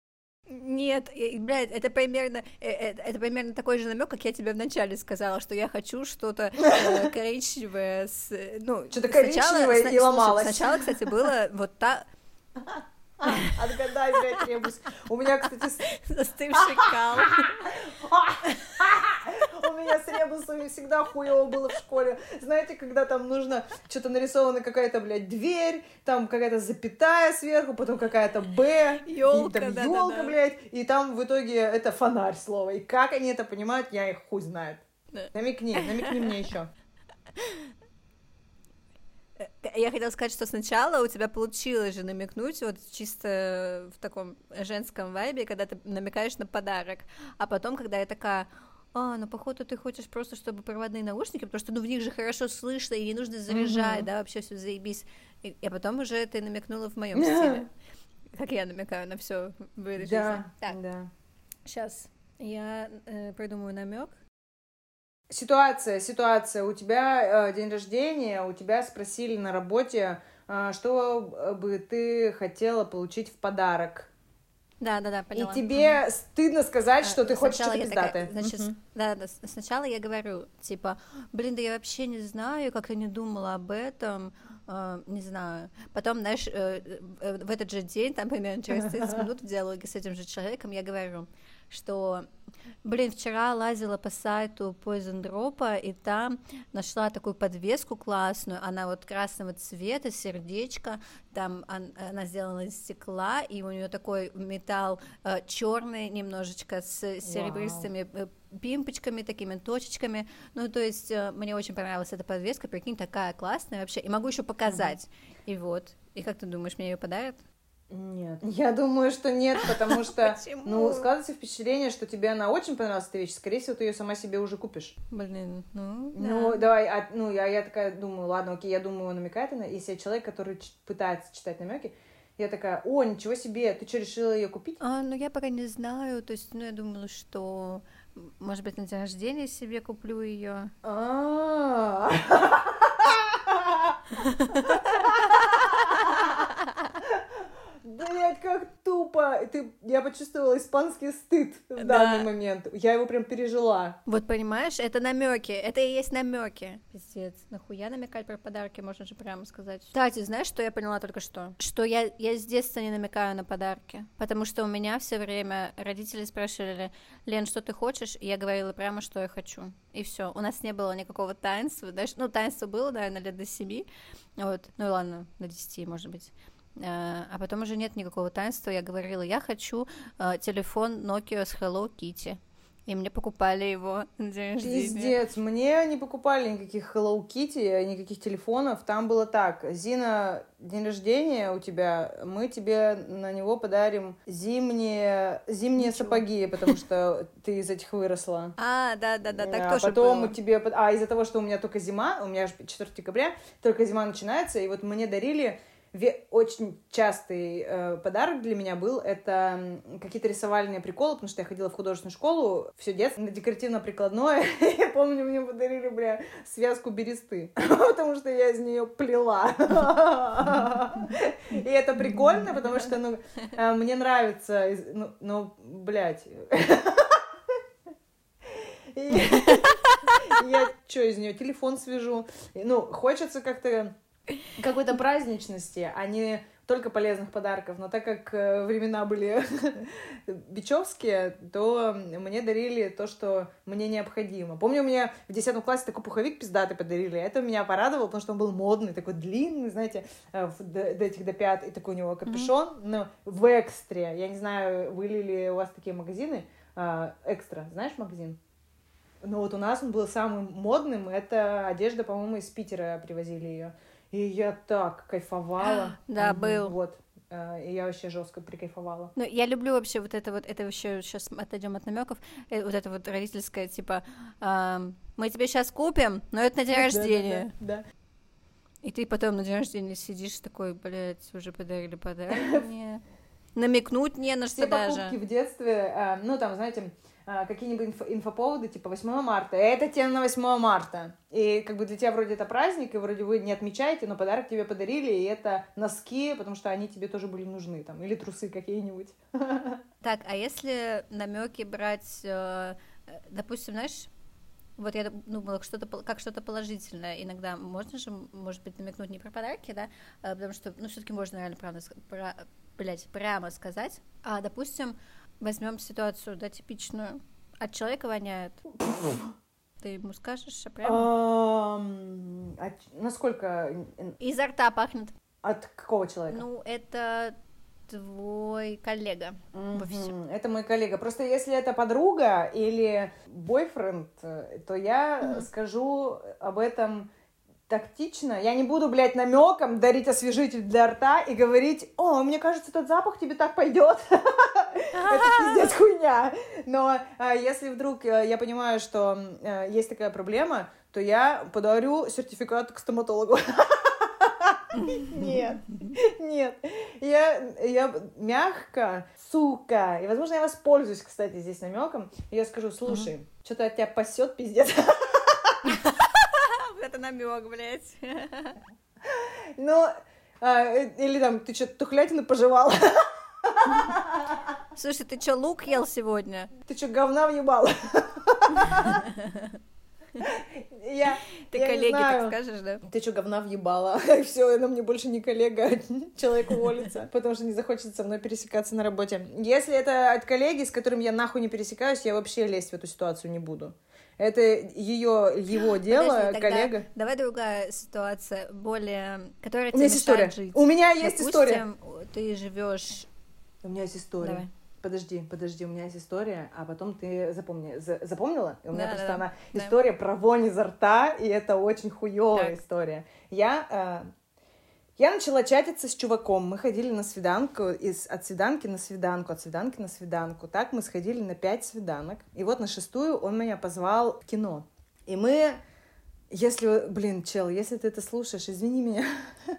Нет, блядь, это примерно, э, э, это примерно такой же намек, как я тебе вначале сказала, что я хочу что-то э, коричневое с, ну, что-то коричневое и ломалось. Сначала, кстати, было вот та, Отгадай, блядь, ребус. У меня, кстати... Застывший кал. У меня с ребусами всегда хуево было в школе. Знаете, когда там нужно что-то нарисована какая-то, блядь, дверь, там какая-то запятая сверху, потом какая-то Б, елка, там да, елка, да, да. блядь, и там в итоге это фонарь слово. И как они это понимают, я их хуй знает. Да. Намекни, намекни мне еще. Я хотела сказать, что сначала у тебя получилось же намекнуть вот чисто в таком женском вайбе, когда ты намекаешь на подарок, а потом, когда я такая, а, ну походу ты хочешь просто, чтобы проводные наушники, потому что ну в них же хорошо слышно и не нужно заряжать, mm-hmm. да, вообще все заебись. И, и потом уже ты намекнула в моем стиле, как я намекаю на все в этой да, Так, да. Сейчас я э, придумаю намек. Ситуация, ситуация. У тебя э, день рождения, у тебя спросили на работе, э, что бы ты хотела получить в подарок. Да, да, да, поняла. И тебе угу. стыдно сказать, что ты хочешь что-то пиздатое. Значит, угу. да, да, сначала я говорю, типа, блин, да я вообще не знаю, как-то не думала об этом, э, не знаю. Потом, знаешь, э, э, в этот же день, там примерно через 30 минут в диалоге с этим же человеком я говорю, что, блин, вчера лазила по сайту Poison Drop, и там нашла такую подвеску классную, она вот красного цвета, сердечко, там она сделана из стекла, и у нее такой металл э, черный немножечко с серебристыми wow. Э, пимпочками, такими точечками. Ну, то есть э, мне очень понравилась эта подвеска, прикинь, такая классная вообще. И могу еще показать. Mm-hmm. И вот. И как ты думаешь, мне ее подарят? Нет. Я думаю, что нет, потому что, ну, складывается впечатление, что тебе она очень понравилась, эта вещь. Скорее всего, ты ее сама себе уже купишь. Блин, ну, Ну, давай, а, ну, я, я такая думаю, ладно, окей, я думаю, намекает она. Если я человек, который пытается читать намеки, я такая, о, ничего себе, ты что, решила ее купить? А, ну, я пока не знаю, то есть, ну, я думала, что, может быть, на день рождения себе куплю ее. А. Блять, как тупо! Ты, я почувствовала испанский стыд в да. данный момент. Я его прям пережила. Вот понимаешь, это намеки, это и есть намеки. Пиздец, нахуя намекать про подарки, можно же прямо сказать. Кстати, знаешь, что я поняла только что? Что я, я с детства не намекаю на подарки, потому что у меня все время родители спрашивали, Лен, что ты хочешь? И я говорила прямо, что я хочу. И все. У нас не было никакого таинства, даже, ну, таинство было, наверное, лет до семи, вот, ну ладно, до десяти, может быть. Э, а потом уже нет никакого таинства. Я говорила, я хочу э, телефон Nokia с Hello Kitty. И мне покупали его на день рождения. Пиздец, мне не покупали никаких Hello Kitty, никаких телефонов. Там было так, Зина, день рождения у тебя, мы тебе на него подарим зимние, зимние Ничего. сапоги, потому что ты из этих выросла. А, да-да-да, так а тоже потом было. тебе, а из-за того, что у меня только зима, у меня же 4 декабря, только зима начинается, и вот мне дарили очень частый э, подарок для меня был это какие-то рисовальные приколы, потому что я ходила в художественную школу все детство на декоративно-прикладное. Я помню, мне подарили, бля, связку бересты, потому что я из нее плела. И это прикольно, потому что, ну, э, мне нравится, ну, ну блядь. Я что из нее телефон свяжу. Ну, хочется как-то какой-то праздничности, а не только полезных подарков. Но так как э, времена были бичевские, то мне дарили то, что мне необходимо. Помню, мне в 10 классе такой пуховик пиздатый подарили. Это меня порадовало, потому что он был модный, такой длинный, знаете, э, до, до этих до пят, и такой у него капюшон. Mm-hmm. Но в экстре. Я не знаю, были ли у вас такие магазины. А, экстра, знаешь магазин? Ну вот у нас он был самым модным, это одежда, по-моему, из Питера привозили ее. И я так кайфовала. Да, был. Вот. Э, и я вообще жестко прикайфовала. Ну, я люблю вообще вот это вот, это еще сейчас отойдем от намеков, э, вот это вот родительское, типа, мы тебе сейчас купим, но это на день рождения. Да, да, да. И ты потом на день рождения сидишь такой, блядь, уже подарили подарок мне. Намекнуть не на что Все даже. покупки в детстве, э, ну, там, знаете, какие-нибудь инфо- инфоповоды, типа 8 марта, это тебе на 8 марта. И как бы для тебя вроде это праздник, и вроде вы не отмечаете, но подарок тебе подарили, и это носки, потому что они тебе тоже были нужны, там, или трусы какие-нибудь. Так, а если намеки брать, э, э, допустим, знаешь, вот я думала, что-то как что-то положительное. Иногда можно же, может быть, намекнуть не про подарки, да, а, потому что, ну, все-таки можно реально правда, про, блядь, прямо сказать. А, допустим, возьмем ситуацию, да, типичную. От человека воняет. Ты ему скажешь а прямо? А насколько? Изо рта пахнет. От какого человека? Ну, это твой коллега mm-hmm. Это мой коллега. Просто если это подруга или бойфренд, то я mm-hmm. скажу об этом тактично. Я не буду, блядь, намеком дарить освежитель для рта и говорить, о, мне кажется, этот запах тебе так пойдет. Это пиздец хуйня. Но а, если вдруг э, я понимаю, что э, есть такая проблема, то я подарю сертификат к стоматологу. Нет, нет. Я, я мягко, сука. И, возможно, я воспользуюсь, кстати, здесь намеком. Я скажу, слушай, что-то от тебя пасет, пиздец. Намек, блядь. Ну, а, или там, ты что-то тухлятину пожевала. Слушай, ты что, лук ел сегодня? Ты что, говна въебала? Я, Ты я коллеге так скажешь, да? Ты что, говна въебала? Все, она мне больше не коллега, человек уволится, потому что не захочет со мной пересекаться на работе. Если это от коллеги, с которым я нахуй не пересекаюсь, я вообще лезть в эту ситуацию не буду. Это ее, его дело, Подожди, коллега. Давай другая ситуация, более, которая У меня есть история. жить. У меня есть Допустим, история. ты живешь. У меня есть история. Давай. Подожди, подожди, у меня есть история, а потом ты запомни, за, запомнила? У меня Да, просто да, она да. история про вонь изо рта, и это очень хуевая Так. история. Я э, я начала чатиться с чуваком. Мы ходили на свиданку, из, от свиданки на свиданку, от свиданки на свиданку. Так мы сходили на пять свиданок. И вот на шестую он меня позвал в кино. И мы, если, блин, чел, если ты это слушаешь, извини меня.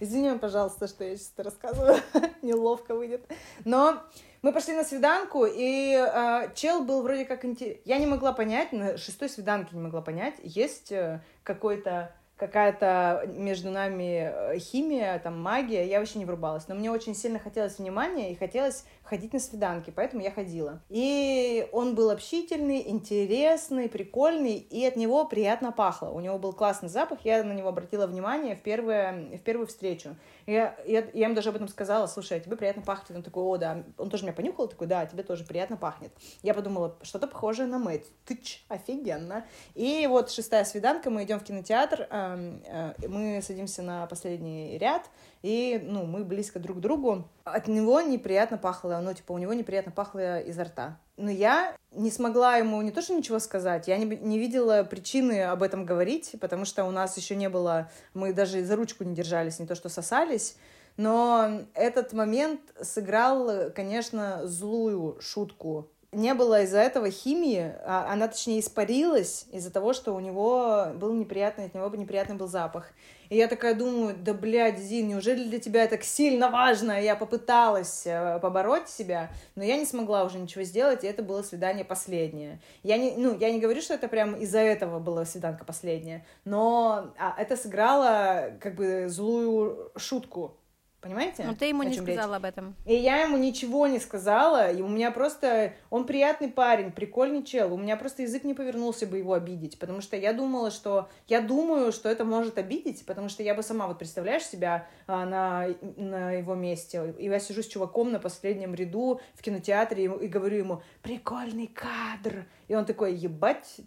Извини пожалуйста, что я сейчас это рассказываю. Неловко выйдет. Но мы пошли на свиданку, и э, чел был вроде как... инте- Я не могла понять, на шестой свиданке не могла понять, есть э, какой-то какая-то между нами э, химия, там, магия, я вообще не врубалась. Но мне очень сильно хотелось внимания и хотелось ходить на свиданки, поэтому я ходила. И он был общительный, интересный, прикольный, и от него приятно пахло. У него был классный запах, я на него обратила внимание в, первое, в первую встречу. Я, я, я ему даже об этом сказала, слушай, а тебе приятно пахнет. Он такой, о, да. Он тоже меня понюхал, такой, да, тебе тоже приятно пахнет. Я подумала, что-то похожее на Мэтт. Тыч, офигенно. И вот шестая свиданка, мы идем в кинотеатр, эм, э, мы садимся на последний ряд, и, ну, мы близко друг к другу. От него неприятно пахло, ну, типа, у него неприятно пахло изо рта. Но я не смогла ему не то что ничего сказать, я не, не видела причины об этом говорить, потому что у нас еще не было, мы даже за ручку не держались, не то что сосались. Но этот момент сыграл, конечно, злую шутку. Не было из-за этого химии, а она, точнее, испарилась из-за того, что у него был неприятный, от него бы неприятный был запах. И я такая думаю, да, блядь, Зин, неужели для тебя это так сильно важно? Я попыталась э, побороть себя, но я не смогла уже ничего сделать, и это было свидание последнее. Я не, ну, я не говорю, что это прям из-за этого было свиданка последняя, но а, это сыграло как бы злую шутку. Понимаете? Ну, ты ему не чем речь? сказала об этом. И я ему ничего не сказала, и у меня просто... Он приятный парень, прикольный чел, у меня просто язык не повернулся бы его обидеть, потому что я думала, что... Я думаю, что это может обидеть, потому что я бы сама, вот представляешь себя а, на, на его месте, и я сижу с чуваком на последнем ряду в кинотеатре и, и говорю ему, прикольный кадр, и он такой, ебать,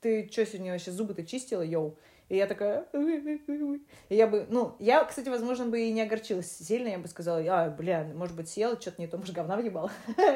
ты что сегодня вообще зубы-то чистила, йоу? И я такая... И я бы... Ну, я, кстати, возможно, бы и не огорчилась сильно. Я бы сказала, а, бля, может быть, съела что-то не то, может, говна въебала.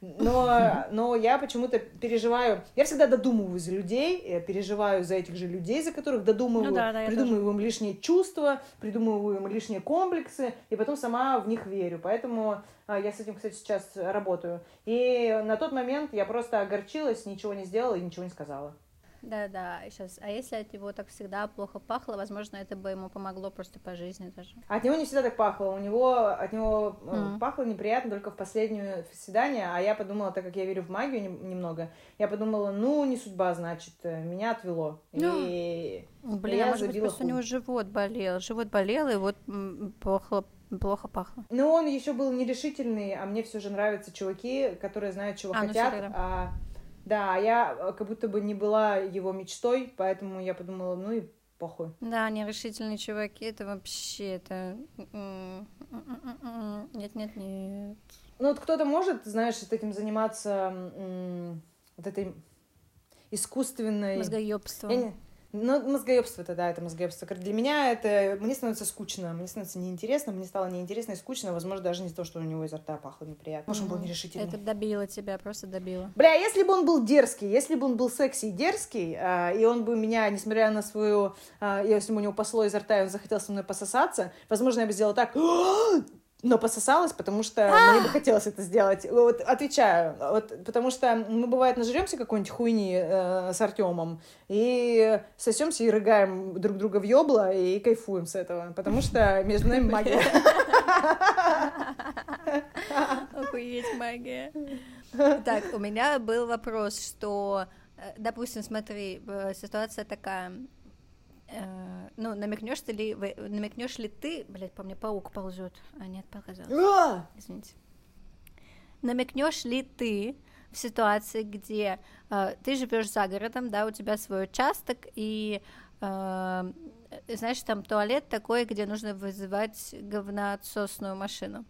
Но, но я почему-то переживаю, я всегда додумываю за людей, я переживаю за этих же людей, за которых додумываю, Ну да, да, придумываю им лишние чувства, придумываю им лишние комплексы, и потом сама в них верю. Поэтому а, я с этим, кстати, сейчас работаю. И на тот момент я просто огорчилась, ничего не сделала и ничего не сказала. Да-да, сейчас. А если от него так всегда плохо пахло, возможно, это бы ему помогло просто по жизни даже. От него не всегда так пахло. У него от него Мгм. пахло неприятно только в последнее свидание, а я подумала, так как я верю в магию нем- немного, я подумала, ну, не судьба, значит, э, меня отвело. Ну, И Блин, Я а может быть, просто у него хуй. живот болел. Живот болел, и вот плохо, плохо пахло. Ну, он еще был нерешительный, а мне все же нравятся чуваки, которые знают, чего А, ну хотят. тогда. а, да, я э, как будто бы не была его мечтой, поэтому я подумала, ну и похуй. Да, нерешительные чуваки, это вообще, это... Нет-нет-нет. Ну, вот кто-то может, знаешь, этим заниматься, вот этой искусственной... Мозгоебство. Я не- Ну, мозгоебство это, да, это мозгоебство. Для меня это... Мне становится скучно, мне становится неинтересно, мне стало неинтересно и скучно, возможно, даже не то, что у него изо рта пахло неприятно. Может, он был нерешительный. Это добило тебя, просто добило. Бля, если бы он был дерзкий, если бы он был секси и дерзкий, а, и он бы меня, несмотря на свою... а, если бы у него пасло изо рта, и он захотел со мной пососаться, возможно, я бы сделала так... Но пососалась, потому что мне бы хотелось это сделать. Вот отвечаю, вот, потому что мы бывает нажремся какой-нибудь хуйни э, с Артемом и сосемся и рыгаем друг друга в ёбло и кайфуем с этого, потому что между нами магия. Охуеть магия. Так, у меня был вопрос, что, э, допустим, смотри, э, ситуация такая, ну, намекнешь ты ли, намекнешь ли ты, блядь, по мне паук ползет, а нет, показалось, А! извините. Намекнешь ли ты в ситуации, где э, ты живешь за городом, да, у тебя свой участок, и э, знаешь, там туалет такой, где нужно вызывать говноотсосную машину.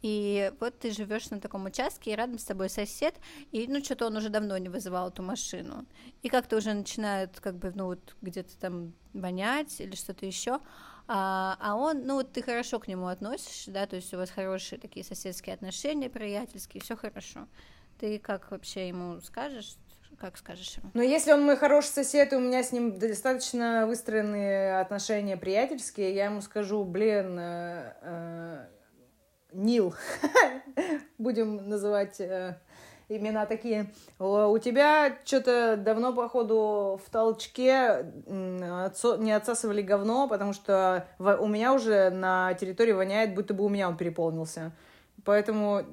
И вот ты живешь на таком участке, и рядом с тобой сосед, и ну что-то он уже давно не вызывал эту машину. И как-то уже начинает как бы, ну вот где-то там вонять или что-то еще. А, а он, ну вот ты хорошо к нему относишься, да, то есть у вас хорошие такие соседские отношения, приятельские, все хорошо. Ты как вообще ему скажешь, как скажешь ему? Но если он мой хороший сосед, и у меня с ним достаточно выстроенные отношения приятельские, я ему скажу, блин, э, э, Нил, будем называть э, имена такие, «О, у тебя что-то давно, походу, в толчке не отсасывали говно, потому что у меня уже на территории воняет, будто бы у меня он переполнился. Поэтому,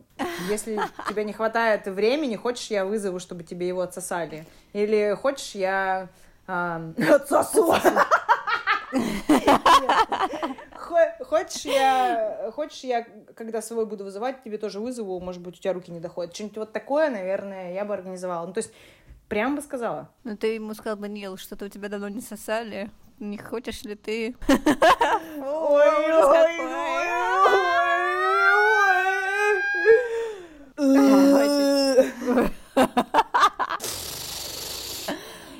если тебе не хватает времени, хочешь, я вызову, чтобы тебе его отсосали. Или хочешь, я а, отсосу. Хо- Хочешь, я, хочешь, я, когда свой буду вызывать, тебе тоже вызову, может быть, у тебя руки не доходят. Что-нибудь вот такое, наверное, я бы организовала. Ну, то есть, прям бы сказала. Ну ты ему сказал бы, Нил, что-то у тебя давно не сосали, не хочешь ли ты? Ой, ужас ой, ой, ой.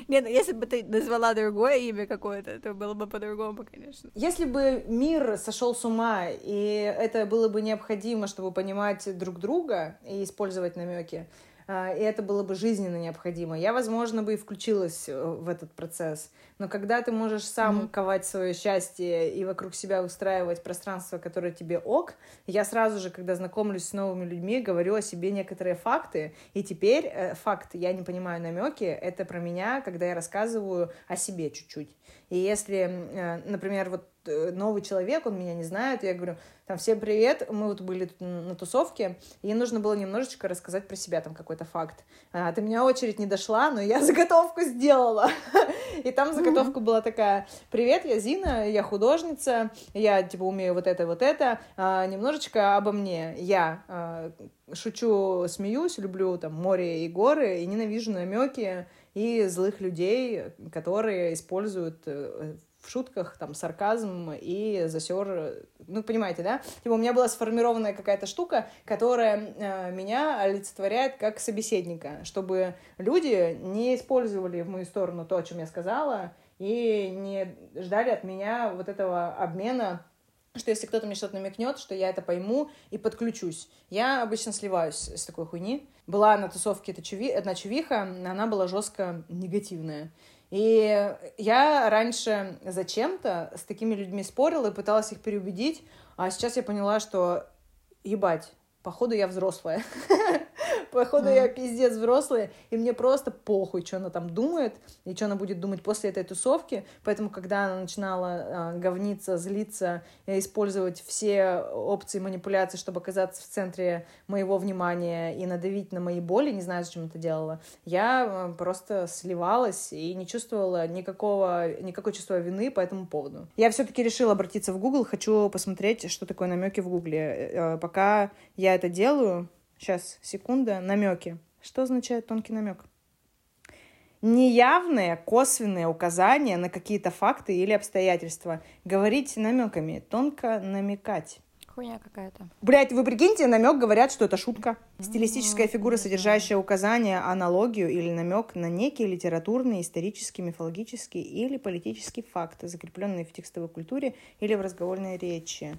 Нет, ну если бы ты назвала другое имя какое-то, то было бы по-другому, конечно. Если бы мир сошел с ума, и это было бы необходимо, чтобы понимать друг друга и использовать намеки, и это было бы жизненно необходимо, я, возможно, бы и включилась э, в этот процесс. Но когда ты можешь сам Мгм. ковать свое счастье и вокруг себя устраивать пространство, которое тебе ок, я сразу же, когда знакомлюсь с новыми людьми, говорю о себе некоторые факты, и теперь э, факт «я не понимаю намеки» — это про меня, когда я рассказываю о себе чуть-чуть. И если, э, например, вот новый человек, он меня не знает, я говорю, там, всем привет, мы вот были тут на тусовке, и нужно было немножечко рассказать про себя, там, какой-то факт. А, до меня очередь не дошла, но я заготовку сделала. И там заготовка была такая, привет, я Зина, я художница, я, типа, умею вот это, вот это, А, немножечко обо мне. Я а, шучу, смеюсь, люблю, там, море и горы, и ненавижу намеки и злых людей, которые используют э, шутках там сарказм и засер, ну понимаете, да? Типа у меня была сформированная какая-то штука, которая э, меня олицетворяет как собеседника, чтобы люди не использовали в мою сторону то, о чем я сказала, и не ждали от меня вот этого обмена что если кто-то мне что-то намекнет, что я это пойму и подключусь. Я обычно сливаюсь с такой хуйни. Была на тусовке одна чувиха, она была жестко негативная. И я раньше зачем-то с такими людьми спорила и пыталась их переубедить, а сейчас я поняла, что ебать, походу я взрослая. Походу, я пиздец взрослая, и мне просто похуй, что она там думает, и что она будет думать после этой тусовки. Поэтому, когда она начинала э, говниться, злиться, использовать все опции манипуляции, чтобы оказаться в центре моего внимания и надавить на мои боли, не знаю, зачем это делала, я просто сливалась и не чувствовала никакого, никакого чувства вины по этому поводу. Я все-таки решила обратиться в Google, хочу посмотреть, что такое намеки в Гугле. Э, пока я это делаю, Сейчас, секунда. Намеки. Что означает тонкий намек? Неявные косвенные указания на какие-то факты или обстоятельства. Говорить намеками, тонко намекать. Хуйня какая-то. Блять, вы прикиньте, намек говорят, что это шутка. Стилистическая фигура, содержащая указание, аналогию или намек на некий литературный, исторический, мифологический или политический факт, закрепленный в текстовой культуре или в разговорной речи.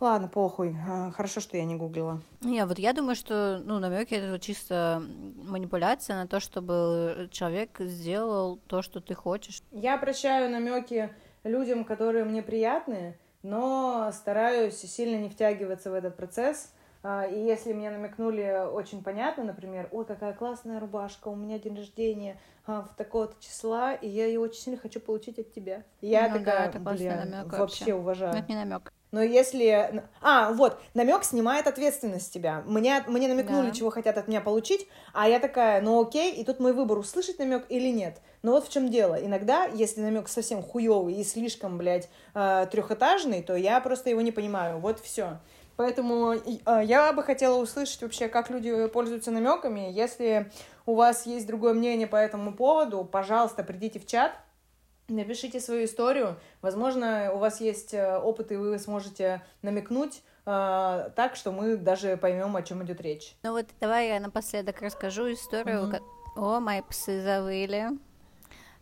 Ладно, похуй. А, хорошо, что я не гуглила. Не, вот я думаю, что ну, намеки это чисто манипуляция на то, чтобы человек сделал то, что ты хочешь. Я прощаю намеки людям, которые мне приятны, но стараюсь сильно не втягиваться в этот процесс. А, и если мне намекнули очень понятно, например, ой, какая классная рубашка, у меня день рождения а, в такого-то числа, и я ее очень сильно хочу получить от тебя. Я ну, такая, да, это блин, вообще, вообще уважаю. Но это не намек. Но если... А, вот, намек снимает ответственность с тебя. Мне, мне намекнули, да. чего хотят от меня получить, а я такая, ну окей, и тут мой выбор, услышать намек или нет. Но вот в чем дело. Иногда, если намек совсем хуевый и слишком, блядь, э, трехэтажный, то я просто его не понимаю. Вот все. Поэтому э, я бы хотела услышать вообще, как люди пользуются намеками. Если у вас есть другое мнение по этому поводу, пожалуйста, придите в чат, Напишите свою историю. Возможно, у вас есть э, опыт, и вы сможете намекнуть э, так, что мы даже поймем, о чем идет речь. Ну вот давай я напоследок расскажу историю. Mm-hmm. О, мои псы завыли.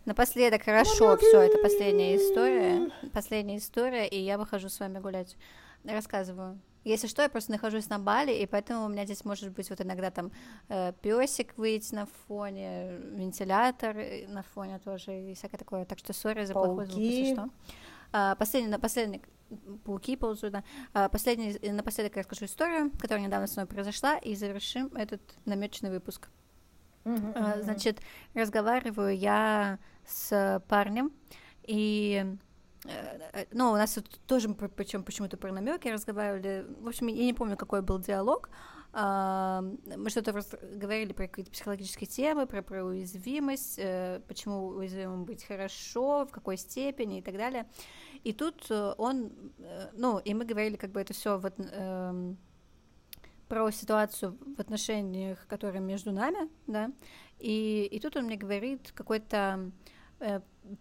Напоследок, хорошо, все, это последняя история. Последняя история, и я выхожу с вами гулять. Рассказываю. Если что, я просто нахожусь на Бали, и поэтому у меня здесь может быть вот иногда там э, песик выйти на фоне, вентилятор э, на фоне тоже и всякое такое. Так что сори за плохой звук, если что. А, последний, последний, пауки ползут, да. А, последний, напоследок я расскажу историю, которая недавно с мной произошла, и завершим этот намеченный выпуск. Uh-huh. А, значит, разговариваю я с парнем, и Э, э, ну, у нас тут тоже, причем почему-то про намеки разговаривали. В общем, я не помню, какой был диалог. А, мы что-то говорили про какие-то психологические темы, про, про уязвимость, э, почему уязвимым быть хорошо, в какой степени и так далее. И тут он, ну, и мы говорили, как бы это все вот эм, про ситуацию в отношениях, которые между нами, да, и, и тут он мне говорит какой-то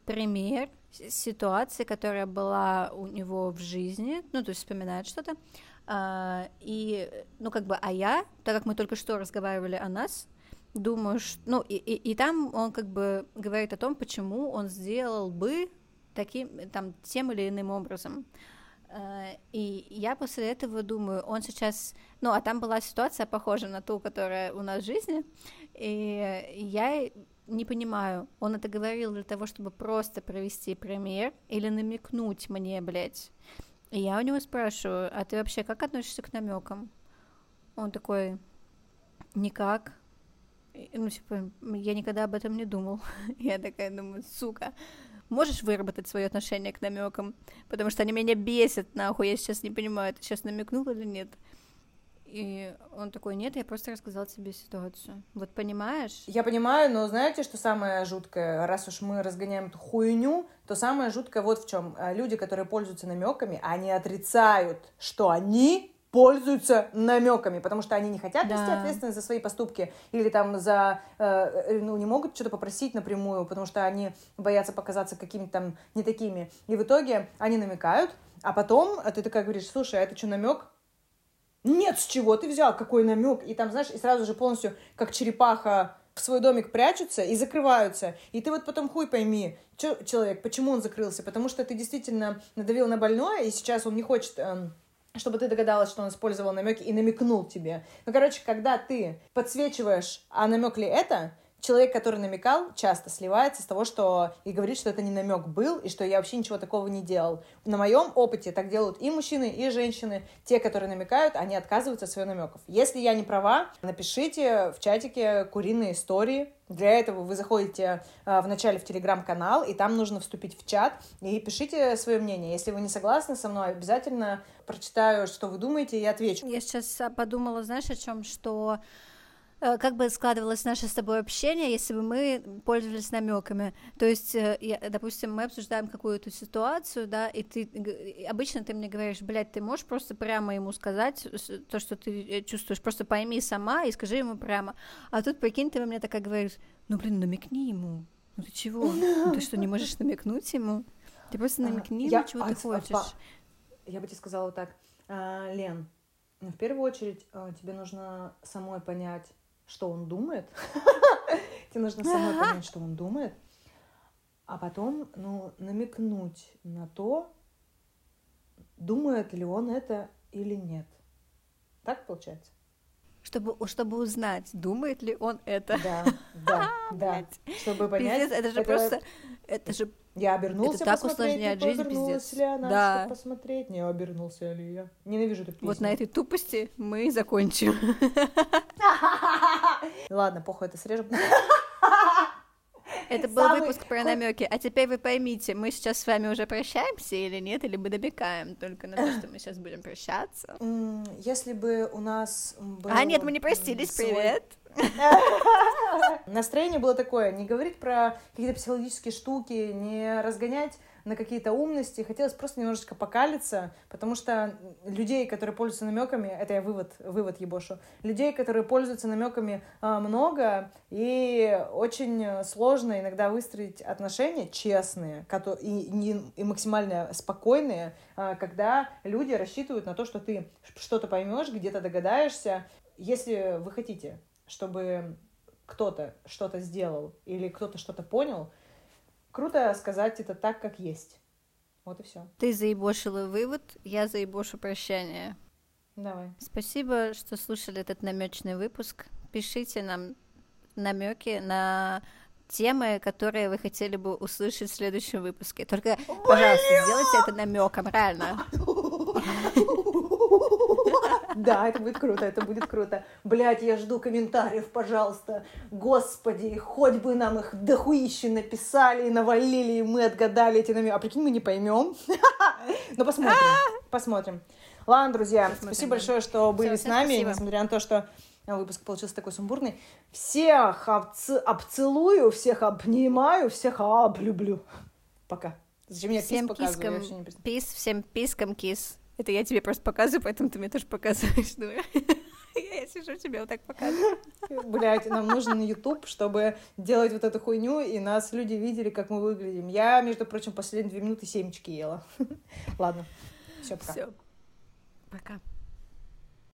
пример ситуации, которая была у него в жизни, ну, то есть вспоминает что-то, а, и, ну, как бы, а я, так как мы только что разговаривали о нас, думаю, что, ну, и, и, и там он как бы говорит о том, почему он сделал бы таким, там, тем или иным образом. Uh, и я после этого думаю, он сейчас, ну, а там была ситуация похожа на ту, которая у нас в жизни, и я не понимаю, он это говорил для того, чтобы просто провести пример или намекнуть мне, блядь. И я у него спрашиваю, а ты вообще как относишься к намекам? Он такой, никак. Ну, типа, я никогда об этом не думал. я такая думаю, сука, можешь выработать свое отношение к намекам? Потому что они меня бесят, нахуй, я сейчас не понимаю, ты сейчас намекнул или нет. И он такой, нет, я просто рассказал тебе ситуацию. Вот понимаешь? Я понимаю, но знаете, что самое жуткое? Раз уж мы разгоняем эту хуйню, то самое жуткое вот в чем. Э, люди, которые пользуются намеками, они отрицают, что они пользуются намеками, потому что они не хотят да. нести ответственность за свои поступки или там за, э, э, ну, не могут что-то попросить напрямую, потому что они боятся показаться какими-то там не такими. И в итоге они намекают, а потом ты такая говоришь, слушай, а это что, намек? Нет, с чего ты взял, какой намек? И там, знаешь, и сразу же полностью, как черепаха, в свой домик прячутся и закрываются. И ты вот потом хуй пойми, чё, человек, почему он закрылся. Потому что ты действительно надавил на больное, и сейчас он не хочет... Эм, чтобы ты догадалась, что он использовал намеки и намекнул тебе. Ну, короче, когда ты подсвечиваешь, а намек ли это, человек, который намекал, часто сливается с того, что и говорит, что это не намек был, и что я вообще ничего такого не делал. На моем опыте так делают и мужчины, и женщины. Те, которые намекают, они отказываются от своих намеков. Если я не права, напишите в чатике куриные истории. Для этого вы заходите э, вначале в телеграм-канал, и там нужно вступить в чат, и пишите свое мнение. Если вы не согласны со мной, обязательно прочитаю, что вы думаете, и отвечу. Я сейчас подумала, знаешь, о чем, что как бы складывалось наше с тобой общение, если бы мы пользовались намеками. То есть, э, я, допустим, мы обсуждаем какую-то ситуацию, да, и ты обычно ты мне говоришь, блядь, ты можешь просто прямо ему сказать то, что ты э, чувствуешь, просто пойми сама и скажи ему прямо. А тут, прикинь, ты мне такая говоришь, ну, блин, намекни ему. Ну ты чего? Ну, ты что, не можешь намекнуть ему? Ты просто намекни ему, чего ты хочешь. Я бы тебе сказала так, «А, Лен, в первую очередь тебе нужно самой понять, что он думает. Тебе нужно самой понять, что он думает. А потом, ну, намекнуть на то, думает ли он это или нет. Так получается? Чтобы, чтобы узнать, думает ли он это. Да, да, да. Чтобы понять. Пиздец, это же это... просто, это же я обернулся это так усложняет жизнь, пиздец. ли она, да. чтобы посмотреть, не обернулся ли я. Ненавижу эту песню. Вот на этой тупости мы и закончим. Ладно, похуй, это срежем. Это был Самый... выпуск про намеки. А теперь вы поймите, мы сейчас с вами уже прощаемся или нет, или мы добекаем только на то, что мы сейчас будем прощаться. Если бы у нас был... А, нет, мы не простились, свой... привет. Настроение было такое, не говорить про какие-то психологические штуки, не разгонять на какие-то умности, хотелось просто немножечко покалиться, потому что людей, которые пользуются намеками, это я вывод, вывод ебошу, людей, которые пользуются намеками а, много, и очень сложно иногда выстроить отношения честные и, и максимально спокойные, а, когда люди рассчитывают на то, что ты что-то поймешь, где-то догадаешься, если вы хотите чтобы кто-то что-то сделал или кто-то что-то понял, круто сказать это так, как есть. Вот и все. Ты заебошила вывод, я заебошу прощание. Давай. Спасибо, что слушали этот намечный выпуск. Пишите нам намеки на темы, которые вы хотели бы услышать в следующем выпуске. Только, пожалуйста, сделайте это намеком, реально. Да, это будет круто, это будет круто. Блять, я жду комментариев, пожалуйста. Господи, хоть бы нам их дохуище написали и навалили, и мы отгадали эти намеки. А прикинь, мы не поймем. Ну, посмотрим, посмотрим. Ладно, друзья, спасибо большое, что были с нами, несмотря на то, что выпуск получился такой сумбурный. Всех обцелую, всех обнимаю, всех облюблю. Пока. Зачем я всем кискам, пис, всем пискам кис. Это я тебе просто показываю, поэтому ты мне тоже показываешь. Ну, я сижу тебе вот так показываю. Блять, нам нужно на YouTube, чтобы делать вот эту хуйню, и нас люди видели, как мы выглядим. Я, между прочим, последние две минуты семечки ела. Ладно, все, пока. Все, пока.